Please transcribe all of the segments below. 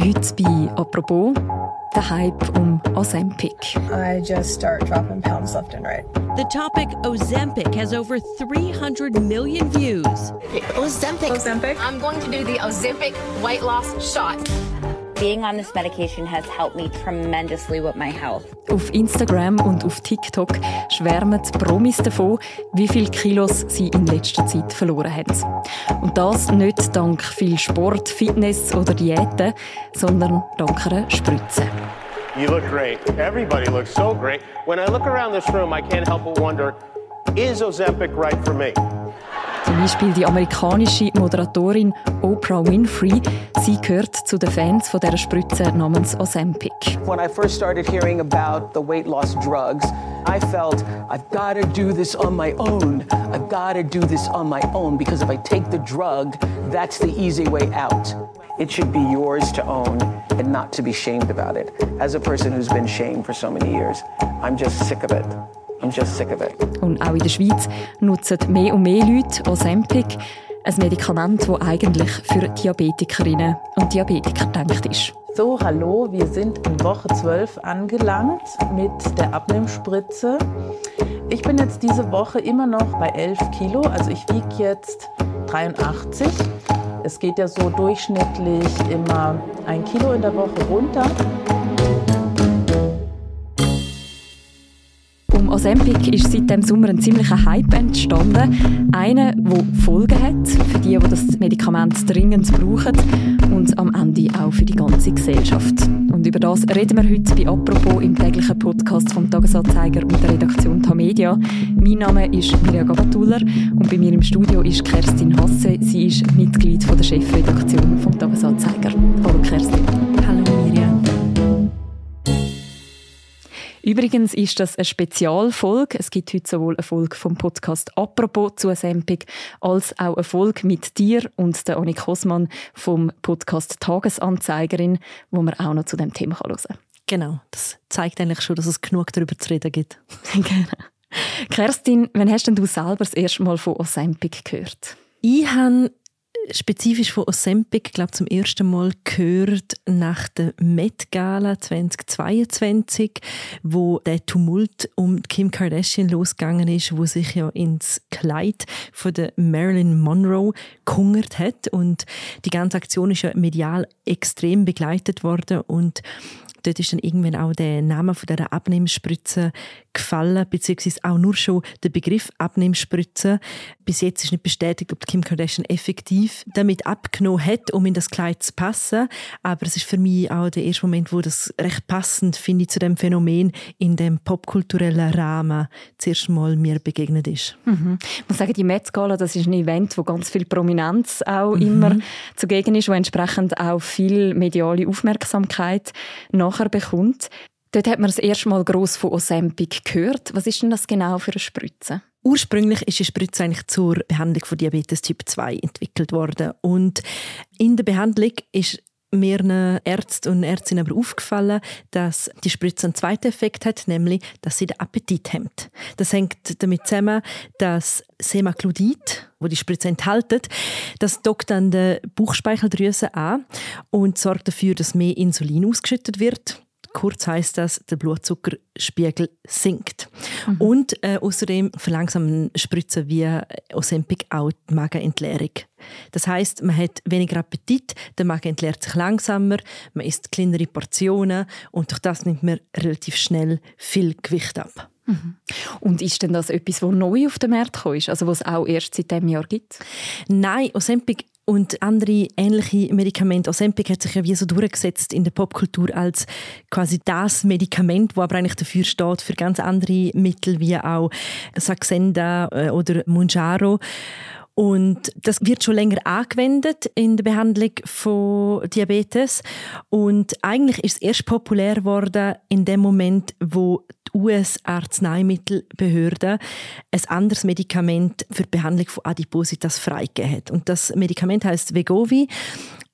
Heute bei «Apropos» der Hype um Ozempic. I just start dropping pounds left and right. The topic Ozempic has over 300 million views. Ozempic. Ozempic? I'm going to do the Ozempic weight loss shot. Being on this medication has helped me tremendously with my health. Auf Instagram und auf TikTok schwärmen die Promis davon, wie viele Kilos sie in letzter Zeit verloren haben. Und das nicht dank viel Sport, Fitness oder Diäten, sondern dank einer Spritze. You look great. Everybody looks so great. When I look around this room, I can't help but wonder, is Ozempic right for me? Zum Beispiel die amerikanische Moderatorin Oprah Winfrey. Sie gehört zu den Fans von dieser Spritze namens Ozempic. When I first started hearing about the weight loss drugs, I felt I've got to do this on my own. I've got to do this on my own because if I take the drug, that's the easy way out. It should be yours to own and not to be shamed about it. As a person who's been shamed for so many years, I'm just sick of it. I'm just sick of it. Und auch in der Schweiz nutzen mehr und mehr Leute Ozempic, ein Medikament, das eigentlich für Diabetikerinnen und Diabetiker gedacht ist. So, hallo, wir sind in Woche 12 angelangt mit der Abnehmspritze. Ich bin jetzt diese Woche immer noch bei 11 Kilo, also ich wiege jetzt 83. Es geht ja so durchschnittlich immer ein Kilo in der Woche runter. Ozempic ist seit dem Sommer ein ziemlicher Hype entstanden. Einer, der Folgen hat für die, die das Medikament dringend brauchen und am Ende auch für die ganze Gesellschaft. Und über das reden wir heute bei «Apropos» im täglichen Podcast vom Tagesanzeiger und der Redaktion Tamedia. Mein Name ist Mirja Gabatuller und bei mir im Studio ist Kerstin Hasse. Sie ist Mitglied von der Chefredaktion vom Tagesanzeiger. Hallo Kerstin. Übrigens ist das eine Spezialfolge. Es gibt heute sowohl eine Folge vom Podcast «Apropos» zu Ozempic als auch eine Folge mit dir und der Annik Hosmann vom Podcast «Tagesanzeigerin», wo man auch noch zu dem Thema hören kann. Genau, das zeigt eigentlich schon, dass es genug darüber zu reden gibt. genau. Kerstin, wann hast denn du selber das erste Mal von Ozempic gehört? Ich habe spezifisch von Ozempic, glaube zum ersten Mal gehört nach der Met Gala 2022, wo der Tumult um Kim Kardashian losgegangen ist, wo sich ja ins Kleid von der Marilyn Monroe gehungert hat. Und die ganze Aktion ist ja medial extrem begleitet worden. Und dort ist dann irgendwann auch der Name von dieser Abnehmspritze gefallen, beziehungsweise auch nur schon der Begriff Abnehmspritze. Bis jetzt ist nicht bestätigt, ob Kim Kardashian effektiv damit abgenommen hat, um in das Kleid zu passen. Aber es ist für mich auch der erste Moment, wo das recht passend finde ich zu dem Phänomen in dem popkulturellen Rahmen zuerst mal mir begegnet ist. Mhm. Ich muss sagen, die Met Gala, das ist ein Event, wo ganz viel Prominenz auch mhm. immer zugegen ist, wo entsprechend auch viel mediale Aufmerksamkeit nachher bekommt. Dort hat man das erste Mal gross von Ozempic gehört. Was ist denn das genau für eine Spritze? Ursprünglich ist die Spritze eigentlich zur Behandlung von Diabetes Typ 2 entwickelt worden und in der Behandlung ist mehreren Ärzten und Ärztinnen aber aufgefallen, dass die Spritze einen zweiten Effekt hat, nämlich, dass sie den Appetit hemmt. Das hängt damit zusammen, dass Semaglutid, wo die Spritze enthält, das dockt an der Bauchspeicheldrüse an und sorgt dafür, dass mehr Insulin ausgeschüttet wird. Kurz heißt das, der Blutzuckerspiegel sinkt. Mhm. Und äh, außerdem verlangsamen Spritzen wie Ozempic auch die Magenentleerung. Das heißt, man hat weniger Appetit, der Magen entleert sich langsamer, man isst kleinere Portionen und durch das nimmt man relativ schnell viel Gewicht ab. Mhm. Und ist denn das etwas, was neu auf den Markt gekommen ist, also was es auch erst seit diesem Jahr gibt? Nein, Ozempic und andere ähnliche Medikamente. Ozempic hat sich ja wie so durchgesetzt in der Popkultur als quasi das Medikament, wo aber eigentlich dafür steht für ganz andere Mittel wie auch Saxenda äh, oder Munjaro. Und das wird schon länger angewendet in der Behandlung von Diabetes. Und eigentlich ist es erst populär geworden in dem Moment, wo US-Arzneimittelbehörde ein anderes Medikament für die Behandlung von Adipositas freigegeben hat. Und das Medikament heißt Vegovi.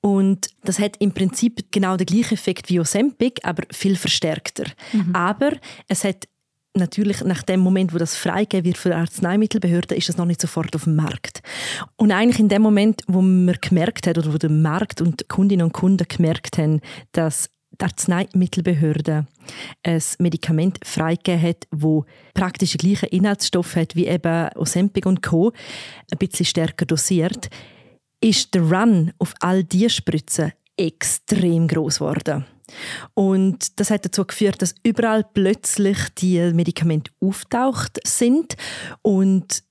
Und das hat im Prinzip genau den gleichen Effekt wie Ozempic, aber viel verstärkter. Mhm. Aber es hat natürlich nach dem Moment, wo das freigegeben wird für die Arzneimittelbehörde, ist das noch nicht sofort auf dem Markt. Und eigentlich in dem Moment, wo man gemerkt hat oder wo der Markt und Kundinnen und Kunden gemerkt haben, dass die Arzneimittelbehörde ein Medikament freigegeben hat, wo praktisch die gleichen Inhaltsstoffe hat wie eben Ozempic und Co. ein bisschen stärker dosiert, ist der Run auf all diese Spritzen extrem groß geworden. Und das hat dazu geführt, dass überall plötzlich die Medikamente auftaucht sind und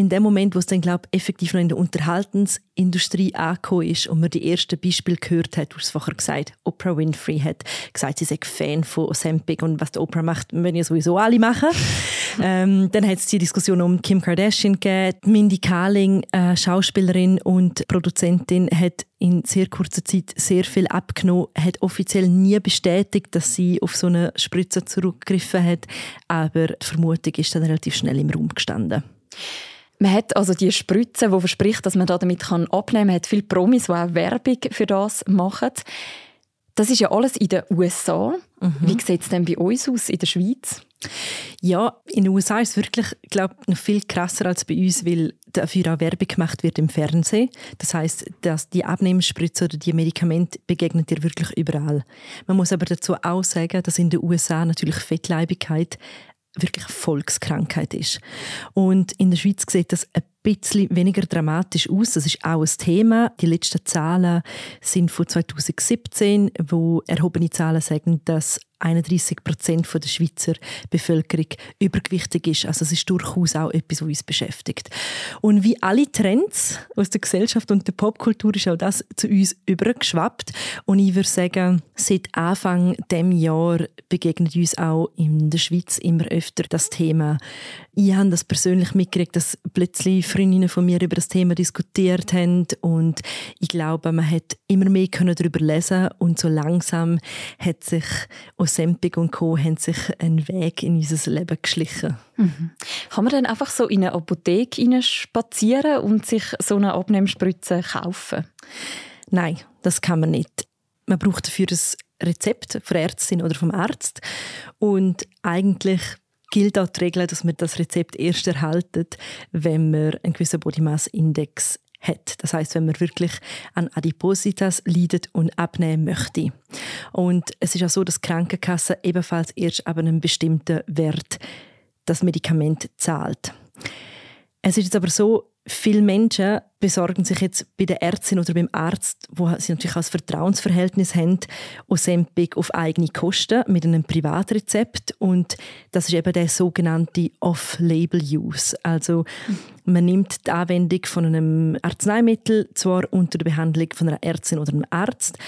in dem Moment, wo es dann, glaube effektiv noch in der Unterhaltensindustrie angekommen ist und man die ersten Beispiele gehört hat, du hast es vorher gesagt, Oprah Winfrey hat gesagt, sie sei Fan von Ozempic und was die Oprah macht, müssen ja sowieso alle machen. ähm, dann hat es die Diskussion um Kim Kardashian gegeben. Mindy Kaling, äh, Schauspielerin und Produzentin, hat in sehr kurzer Zeit sehr viel abgenommen, hat offiziell nie bestätigt, dass sie auf so eine Spritze zurückgegriffen hat, aber die Vermutung ist dann relativ schnell im Raum gestanden. Man hat also die Spritze, die verspricht, dass man damit abnehmen kann. Man hat viele Promis, die auch Werbung für das machen. Das ist ja alles in den USA. Mhm. Wie sieht es denn bei uns aus in der Schweiz? Ja, in den USA ist es wirklich, glaube noch viel krasser als bei uns, weil dafür auch Werbung gemacht wird im Fernsehen. Das heißt, dass die Abnehmspritze oder die Medikamente begegnen dir wirklich überall. Man muss aber dazu auch sagen, dass in den USA natürlich Fettleibigkeit wirklich eine Volkskrankheit ist. Und in der Schweiz sieht das ein bisschen weniger dramatisch aus. Das ist auch ein Thema. Die letzten Zahlen sind von 2017, wo erhobene Zahlen sagen, dass 31 Prozent der Schweizer Bevölkerung übergewichtig ist. Also es ist durchaus auch etwas, was uns beschäftigt. Und wie alle Trends aus der Gesellschaft und der Popkultur ist auch das zu uns übergeschwappt. Und ich würde sagen, seit Anfang dem Jahr begegnet uns auch in der Schweiz immer öfter das Thema. Ich habe das persönlich mitgekriegt, dass plötzlich Freundinnen von mir über das Thema diskutiert haben und ich glaube, man hat immer mehr darüber lesen und so langsam hat sich Ozempic und Co. haben sich einen Weg in unser Leben geschlichen. Mhm. Kann man dann einfach so in eine Apotheke spazieren und sich so eine Abnehmspritze kaufen? Nein, das kann man nicht. Man braucht dafür ein Rezept von der Ärztin oder vom Arzt und eigentlich gilt auch die Regel, dass man das Rezept erst erhaltet, wenn man einen gewissen Body Mass Index hat. Das heißt, wenn man wirklich an Adipositas leidet und abnehmen möchte. Und es ist auch so, dass Krankenkasse ebenfalls erst ab einem bestimmten Wert das Medikament zahlt. Es ist jetzt aber so, Viele Menschen besorgen sich jetzt bei der Ärztin oder beim Arzt, wo sie natürlich auch ein Vertrauensverhältnis haben, Ozempic auf eigene Kosten mit einem Privatrezept und das ist eben der sogenannte Off-Label-Use. Also man nimmt die Anwendung von einem Arzneimittel zwar unter der Behandlung von einer Ärztin oder einem Arzt,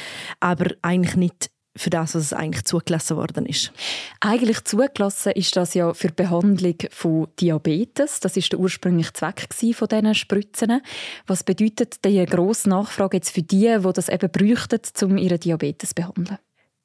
aber eigentlich nicht für das, was eigentlich zugelassen worden ist. Eigentlich zugelassen ist das ja für die Behandlung von Diabetes. Das ist der ursprüngliche Zweck von diesen Spritzen. Was bedeutet die grosse Nachfrage jetzt für die, die das eben bräuchten, um ihren Diabetes zu behandeln?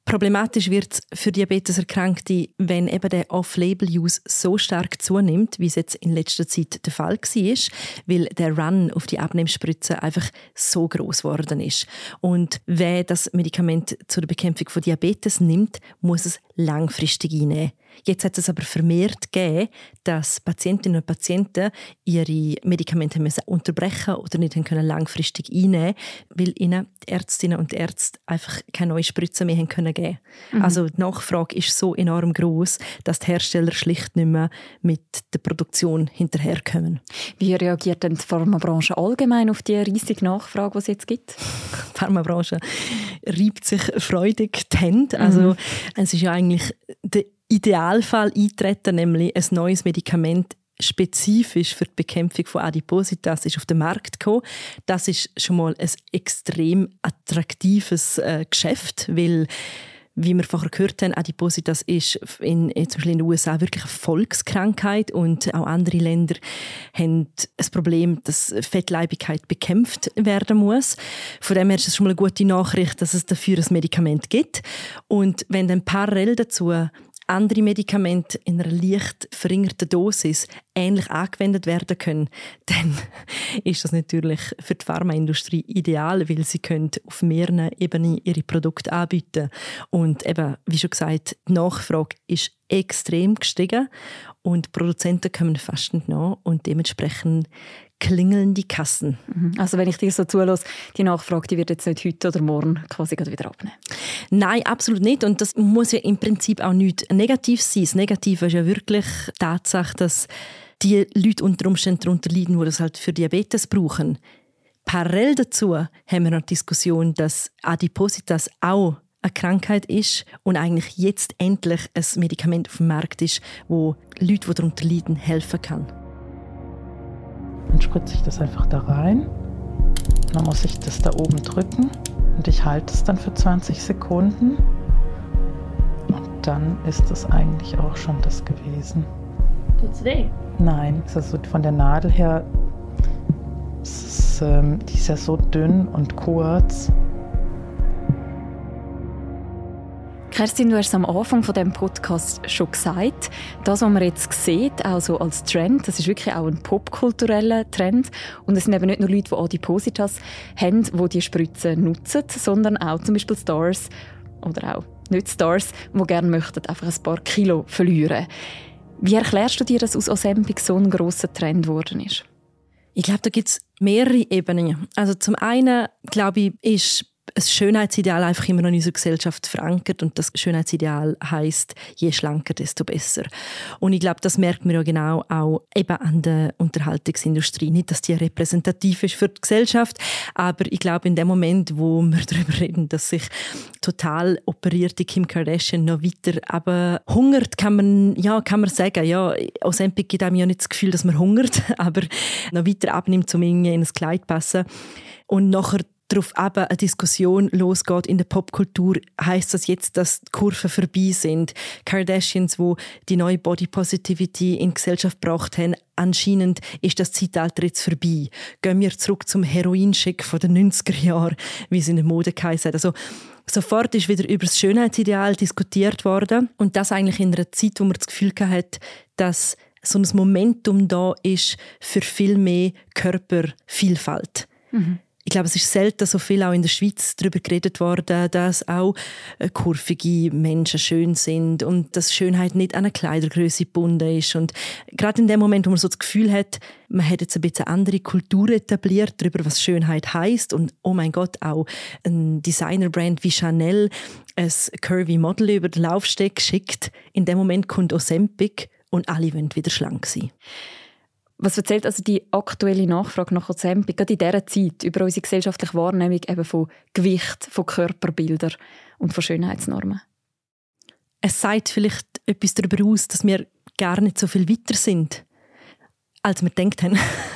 Problematisch wird es für Diabeteserkrankte, wenn eben der Off-Label-Use so stark zunimmt, wie es jetzt in letzter Zeit der Fall war, weil der Run auf die Abnehmspritze einfach so groß geworden ist. Und wer das Medikament zur Bekämpfung von Diabetes nimmt, muss es langfristig einnehmen. Jetzt hat es aber vermehrt gegeben, dass Patientinnen und Patienten ihre Medikamente müssen unterbrechen oder nicht können langfristig einnehmen weil ihnen die Ärztinnen und Ärzte einfach keine neue Spritze mehr haben können geben. Mhm. Also die Nachfrage ist so enorm groß, dass die Hersteller schlicht nicht mehr mit der Produktion hinterherkommen. Wie reagiert denn die Pharmabranche allgemein auf die riesige Nachfrage, die es jetzt gibt? Die Pharmabranche reibt sich freudig die Hände. Also mhm. es ist ja eigentlich der Idealfall eintreten, nämlich ein neues Medikament spezifisch für die Bekämpfung von Adipositas ist auf den Markt gekommen. Das ist schon mal ein extrem attraktives äh, Geschäft, weil wie wir vorher gehört haben, Adipositas ist in, zum Beispiel in den USA wirklich eine Volkskrankheit und auch andere Länder haben ein Problem, dass Fettleibigkeit bekämpft werden muss. Von dem her ist es schon mal eine gute Nachricht, dass es dafür ein Medikament gibt. Und wenn dann parallel dazu andere Medikamente in einer leicht verringerten Dosis ähnlich angewendet werden können, dann ist das natürlich für die Pharmaindustrie ideal, weil sie können auf mehreren Ebenen ihre Produkte anbieten. Und eben, wie schon gesagt, die Nachfrage ist extrem gestiegen und Produzenten kommen fast nicht nach und dementsprechend klingeln die Kassen. Mhm. Also wenn ich dir so zulasse, die Nachfrage die wird jetzt nicht heute oder morgen quasi wieder abnehmen? Nein, absolut nicht. Und das muss ja im Prinzip auch nicht negativ sein. Das Negative ist ja wirklich die Tatsache, dass die Leute unter Umständen darunter leiden, die das halt für Diabetes brauchen. Parallel dazu haben wir noch die Diskussion, dass Adipositas auch eine Krankheit ist und eigentlich jetzt endlich ein Medikament auf dem Markt ist, wo Leute, die darunter leiden, helfen kann. Dann spritze ich das einfach da rein. Dann muss ich das da oben drücken und ich halte es dann für 20 Sekunden. Und dann ist das eigentlich auch schon das gewesen. Tut's weh? Nein, also von der Nadel her, ist, ähm, die ist ja so dünn und kurz. Kerstin, du hast es am Anfang von dem Podcast schon gesagt. Das, was man jetzt sieht, auch so als Trend, das ist wirklich auch ein popkultureller Trend. Und es sind eben nicht nur Leute, die Adipositas haben, die die Spritze nutzen, sondern auch zum Beispiel Stars oder auch nicht Stars, die gerne möchten, einfach ein paar Kilo verlieren. Wie erklärst du dir, dass aus Ozempic so ein grosser Trend geworden ist? Ich glaube, da gibt es mehrere Ebenen. Also zum einen, glaube ich, ist ein Schönheitsideal einfach immer noch in unserer Gesellschaft verankert und das Schönheitsideal heißt je schlanker desto besser. Und ich glaube das merkt man ja genau auch eben an der Unterhaltungsindustrie. Nicht dass die repräsentativ ist für die Gesellschaft aber ich glaube in dem Moment wo wir darüber reden dass sich total operierte Kim Kardashian noch weiter aber hungert kann man ja kann man sagen ja Ozempic gibt einem ja nicht das Gefühl dass man hungert aber noch weiter abnimmt um in ein Kleid passen. Und nachher darauf eben eine Diskussion losgeht in der Popkultur, heißt das jetzt, dass die Kurven vorbei sind. Kardashians, wo die neue Body Positivity in die Gesellschaft gebracht haben, anscheinend ist das Zeitalter jetzt vorbei. Gehen wir zurück zum Heroinschick von den 90er Jahren, wie es in der Mode geheißen Also sofort ist wieder über das Schönheitsideal diskutiert worden und das eigentlich in einer Zeit, wo man das Gefühl hat, dass so ein Momentum da ist für viel mehr Körpervielfalt. Mhm ich glaube, es ist selten so viel auch in der Schweiz darüber geredet worden, dass auch äh, kurvige Menschen schön sind und dass Schönheit nicht an eine Kleidergröße gebunden ist. Und gerade in dem Moment, wo man so das Gefühl hat, man hat jetzt ein bisschen andere Kultur etabliert darüber, was Schönheit heißt und oh mein Gott, auch ein Designerbrand wie Chanel ein curvy Model über den Laufsteg schickt. In dem Moment kommt Ozempic und alle wollen wieder schlank sein. Was erzählt also die aktuelle Nachfrage nach Ozempic, gerade in dieser Zeit, über unsere gesellschaftliche Wahrnehmung eben von Gewicht, von Körperbildern und von Schönheitsnormen? Es sagt vielleicht etwas darüber aus, dass wir gar nicht so viel weiter sind als wir gedacht haben.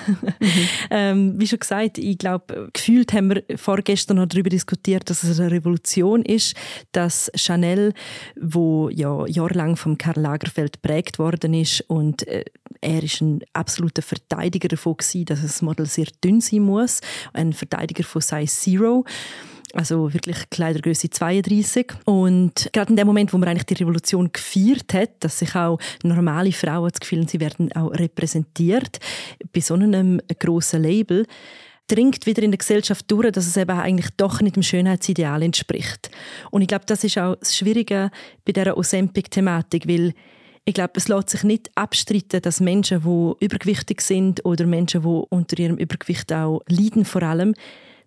mhm. ähm, wie schon gesagt, ich glaube, gefühlt haben wir vorgestern noch darüber diskutiert, dass es eine Revolution ist, dass Chanel, wo ja jahrelang vom Karl Lagerfeld prägt worden ist und äh, er ist ein absoluter Verteidiger davon gewesen, dass das Model sehr dünn sein muss, ein Verteidiger von Size Zero also wirklich Kleidergröße 32. Und gerade in dem Moment, wo man eigentlich die Revolution gefeiert hat, dass sich auch normale Frauen das Gefühl haben, sie werden auch repräsentiert bei so einem grossen Label, dringt wieder in der Gesellschaft durch, dass es eben eigentlich doch nicht dem Schönheitsideal entspricht. Und ich glaube, das ist auch das Schwierige bei dieser Ozempic-Thematik, weil ich glaube, es lässt sich nicht abstreiten, dass Menschen, die übergewichtig sind oder Menschen, die unter ihrem Übergewicht auch leiden vor allem,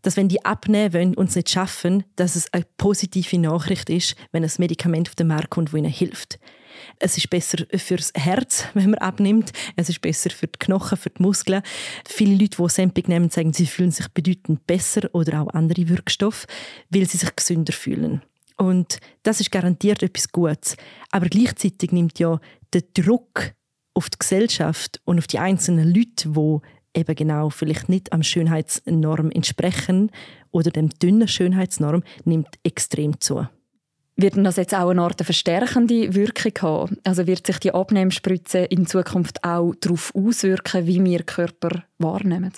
dass wenn die abnehmen und es nicht schaffen, dass es eine positive Nachricht ist, wenn ein Medikament auf den Markt kommt, das ihnen hilft. Es ist besser fürs Herz, wenn man abnimmt. Es ist besser für die Knochen, für die Muskeln. Viele Leute, die Ozempic nehmen, sagen, sie fühlen sich bedeutend besser oder auch andere Wirkstoffe, weil sie sich gesünder fühlen. Und das ist garantiert etwas Gutes. Aber gleichzeitig nimmt ja der Druck auf die Gesellschaft und auf die einzelnen Leute, die eben genau vielleicht nicht am Schönheitsnorm entsprechen oder dem dünnen Schönheitsnorm, nimmt extrem zu. Wird das jetzt auch eine Art verstärkende Wirkung haben? Also wird sich die Abnehmspritze in Zukunft auch darauf auswirken, wie wir Körper wahrnehmen?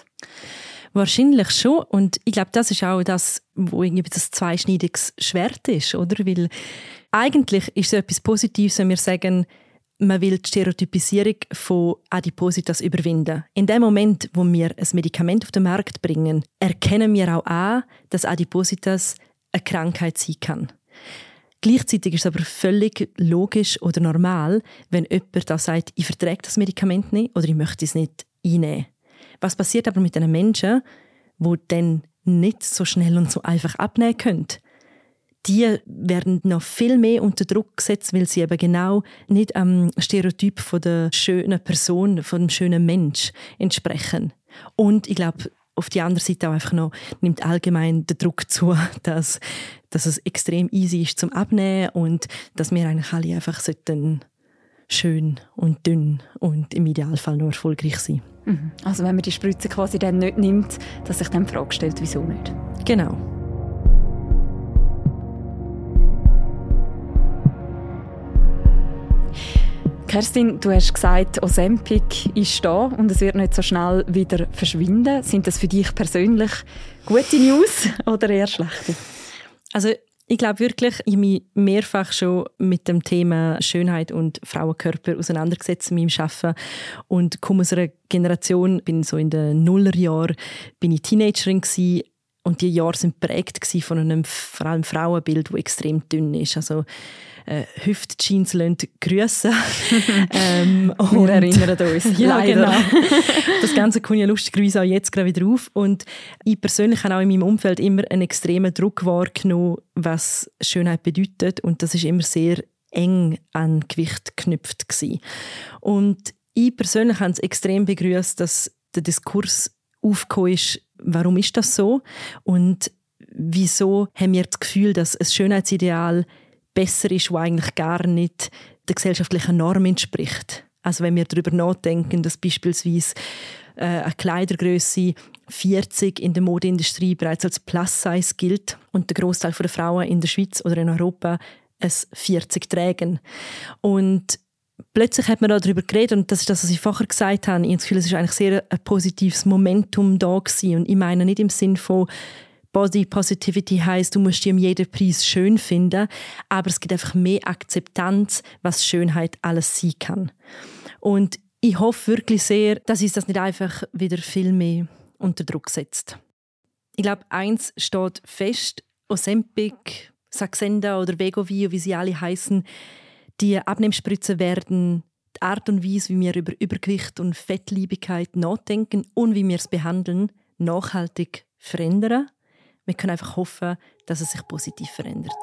Wahrscheinlich schon. Und ich glaube, das ist auch das, wo irgendwie das zweischneidiges Schwert ist, oder? Weil eigentlich ist es etwas Positives, wenn wir sagen, man will die Stereotypisierung von Adipositas überwinden. In dem Moment, wo wir ein Medikament auf den Markt bringen, erkennen wir auch an, dass Adipositas eine Krankheit sein kann. Gleichzeitig ist es aber völlig logisch oder normal, wenn jemand da sagt, ich verträge das Medikament nicht oder ich möchte es nicht einnehmen. Was passiert aber mit den Menschen, die dann nicht so schnell und so einfach abnehmen können? Die werden noch viel mehr unter Druck gesetzt, weil sie eben genau nicht am Stereotyp von der schönen Person, von dem schönen Mensch entsprechen. Und ich glaube, auf die andere Seite auch einfach noch nimmt allgemein der Druck zu, dass, dass es extrem easy ist zum Abnehmen und dass wir eigentlich alle einfach sollten schön und dünn und im Idealfall nur erfolgreich sein. Mhm. Also wenn man die Spritze quasi dann nicht nimmt, dass sich dann die Frage stellt, wieso nicht? Genau. Kerstin, du hast gesagt, Ozempic ist da und es wird nicht so schnell wieder verschwinden. Sind das für dich persönlich gute News oder eher schlechte? Also ich glaube wirklich, ich habe mich mehrfach schon mit dem Thema Schönheit und Frauenkörper auseinandergesetzt in meinem Arbeiten und komme aus einer Generation, bin so in den Nullerjahren, bin ich Teenagerin gewesen, und die Jahre sind prägt von einem vor allem Frauenbild, das extrem dünn ist. Also äh, Hüftjeans grüssen. ähm, Wir erinnern uns. ja, genau. Das Ganze kommt ja lustigerweise auch jetzt gerade wieder auf. Und ich persönlich habe auch in meinem Umfeld immer einen extremen Druck wahrgenommen, was Schönheit bedeutet. Und das ist immer sehr eng an Gewicht geknüpft gewesen. Und ich persönlich habe es extrem begrüßt, dass der Diskurs aufgekommen ist, warum ist das so und wieso haben wir das Gefühl, dass ein Schönheitsideal besser ist, wo eigentlich gar nicht der gesellschaftlichen Norm entspricht. Also wenn wir darüber nachdenken, dass beispielsweise äh, eine Kleidergröße 40 in der Modeindustrie bereits als Plus-Size gilt und der Großteil der Frauen in der Schweiz oder in Europa es 40 tragen. Und plötzlich hat man darüber geredet und das ist das, was ich vorher gesagt habe. Ich habe das Gefühl, es ist eigentlich sehr ein positives Momentum da gewesen. und ich meine nicht im Sinn von Body Positivity heißt, du musst dich um jeden Preis schön finden, aber es gibt einfach mehr Akzeptanz, was Schönheit alles sein kann. Und ich hoffe wirklich sehr, dass uns das nicht einfach wieder viel mehr unter Druck setzt. Ich glaube, eins steht fest: Ozempic, Saxenda oder Vegovio, wie sie alle heißen, die Abnehmspritzen werden die Art und Weise, wie wir über Übergewicht und Fettliebigkeit nachdenken und wie wir es behandeln, nachhaltig verändern. Wir können einfach hoffen, dass es sich positiv verändert.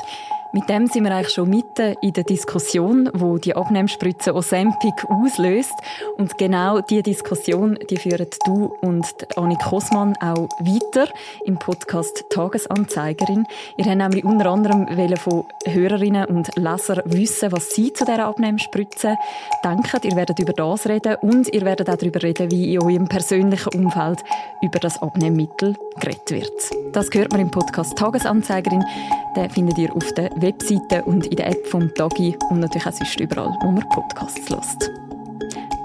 Mit dem sind wir eigentlich schon mitten in der Diskussion, wo die Abnehmspritze Ozempic auslöst. Und genau diese Diskussion, die führen du und Annik Kosmann auch weiter im Podcast Tagesanzeigerin. Ihr habt nämlich unter anderem von Hörerinnen und Lesern wissen, was sie zu dieser Abnehmspritze denken. Ihr werdet über das reden und ihr werdet auch darüber reden, wie in eurem persönlichen Umfeld über das Abnehmmittel geredet wird. Das gehört man im Podcast Tagesanzeigerin. Den findet ihr auf der Webseite und in der App vom Dagi und natürlich auch sonst überall, wo man Podcasts hört.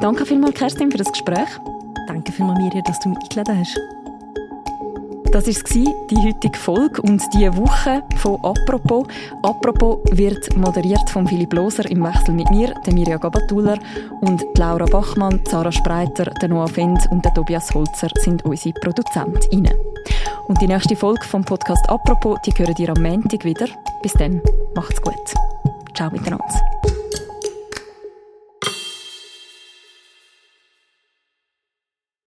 Danke vielmals, Kerstin, für das Gespräch. Danke vielmals, Mirja, dass du mich eingeladen hast. Das war die heutige Folge und die Woche von «Apropos». «Apropos» wird moderiert von Philipp Loser im Wechsel mit mir, der Mirja Gabatuller und Laura Bachmann, Sarah Spreiter, der Noah Fendt und der Tobias Holzer sind unsere Produzentinnen. Und die nächste Folge vom Podcast «Apropos» die hören ihr am Montag wieder. Bis dann, macht's gut. Ciao miteinander.